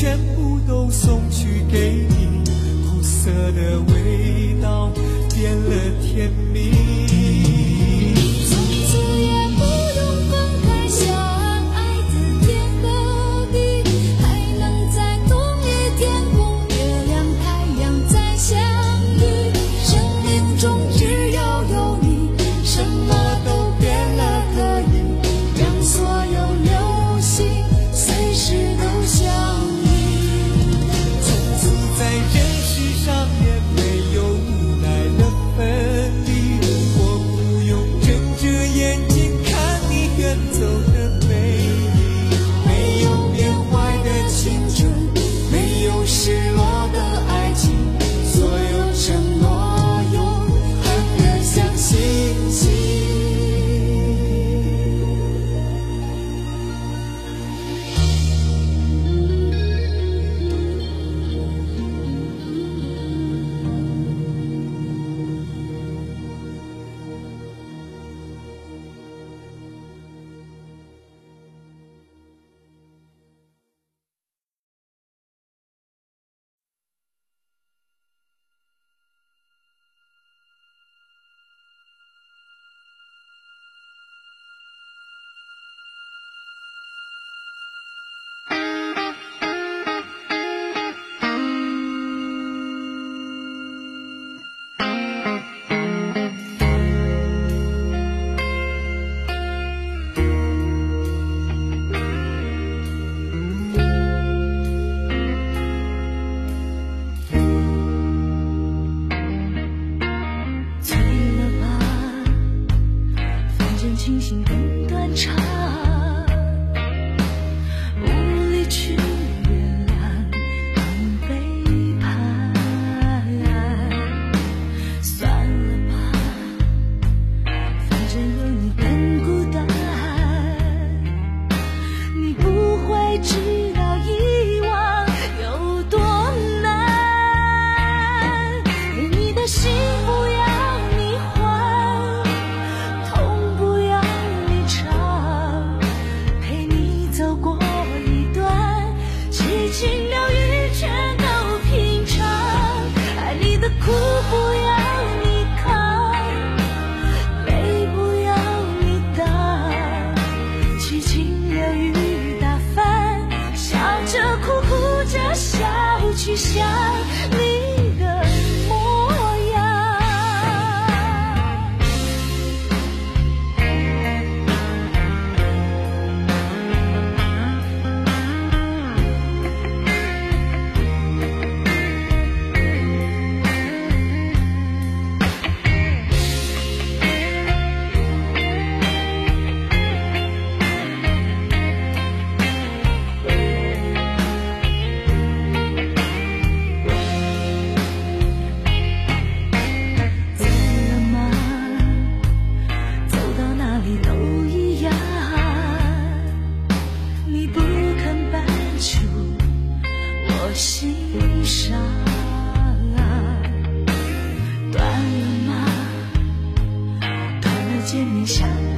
全部都送去给你苦涩的味道变了甜蜜。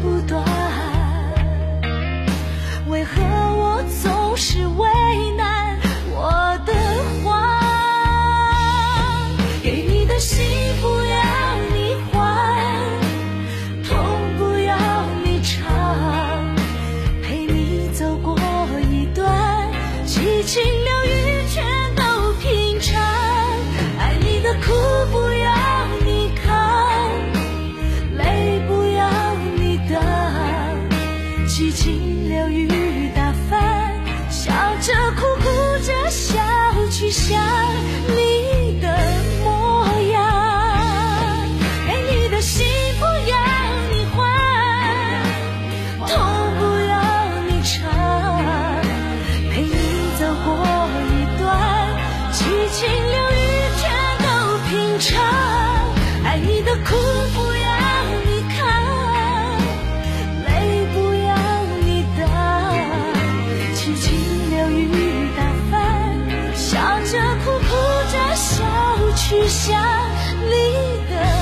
不断。许下你的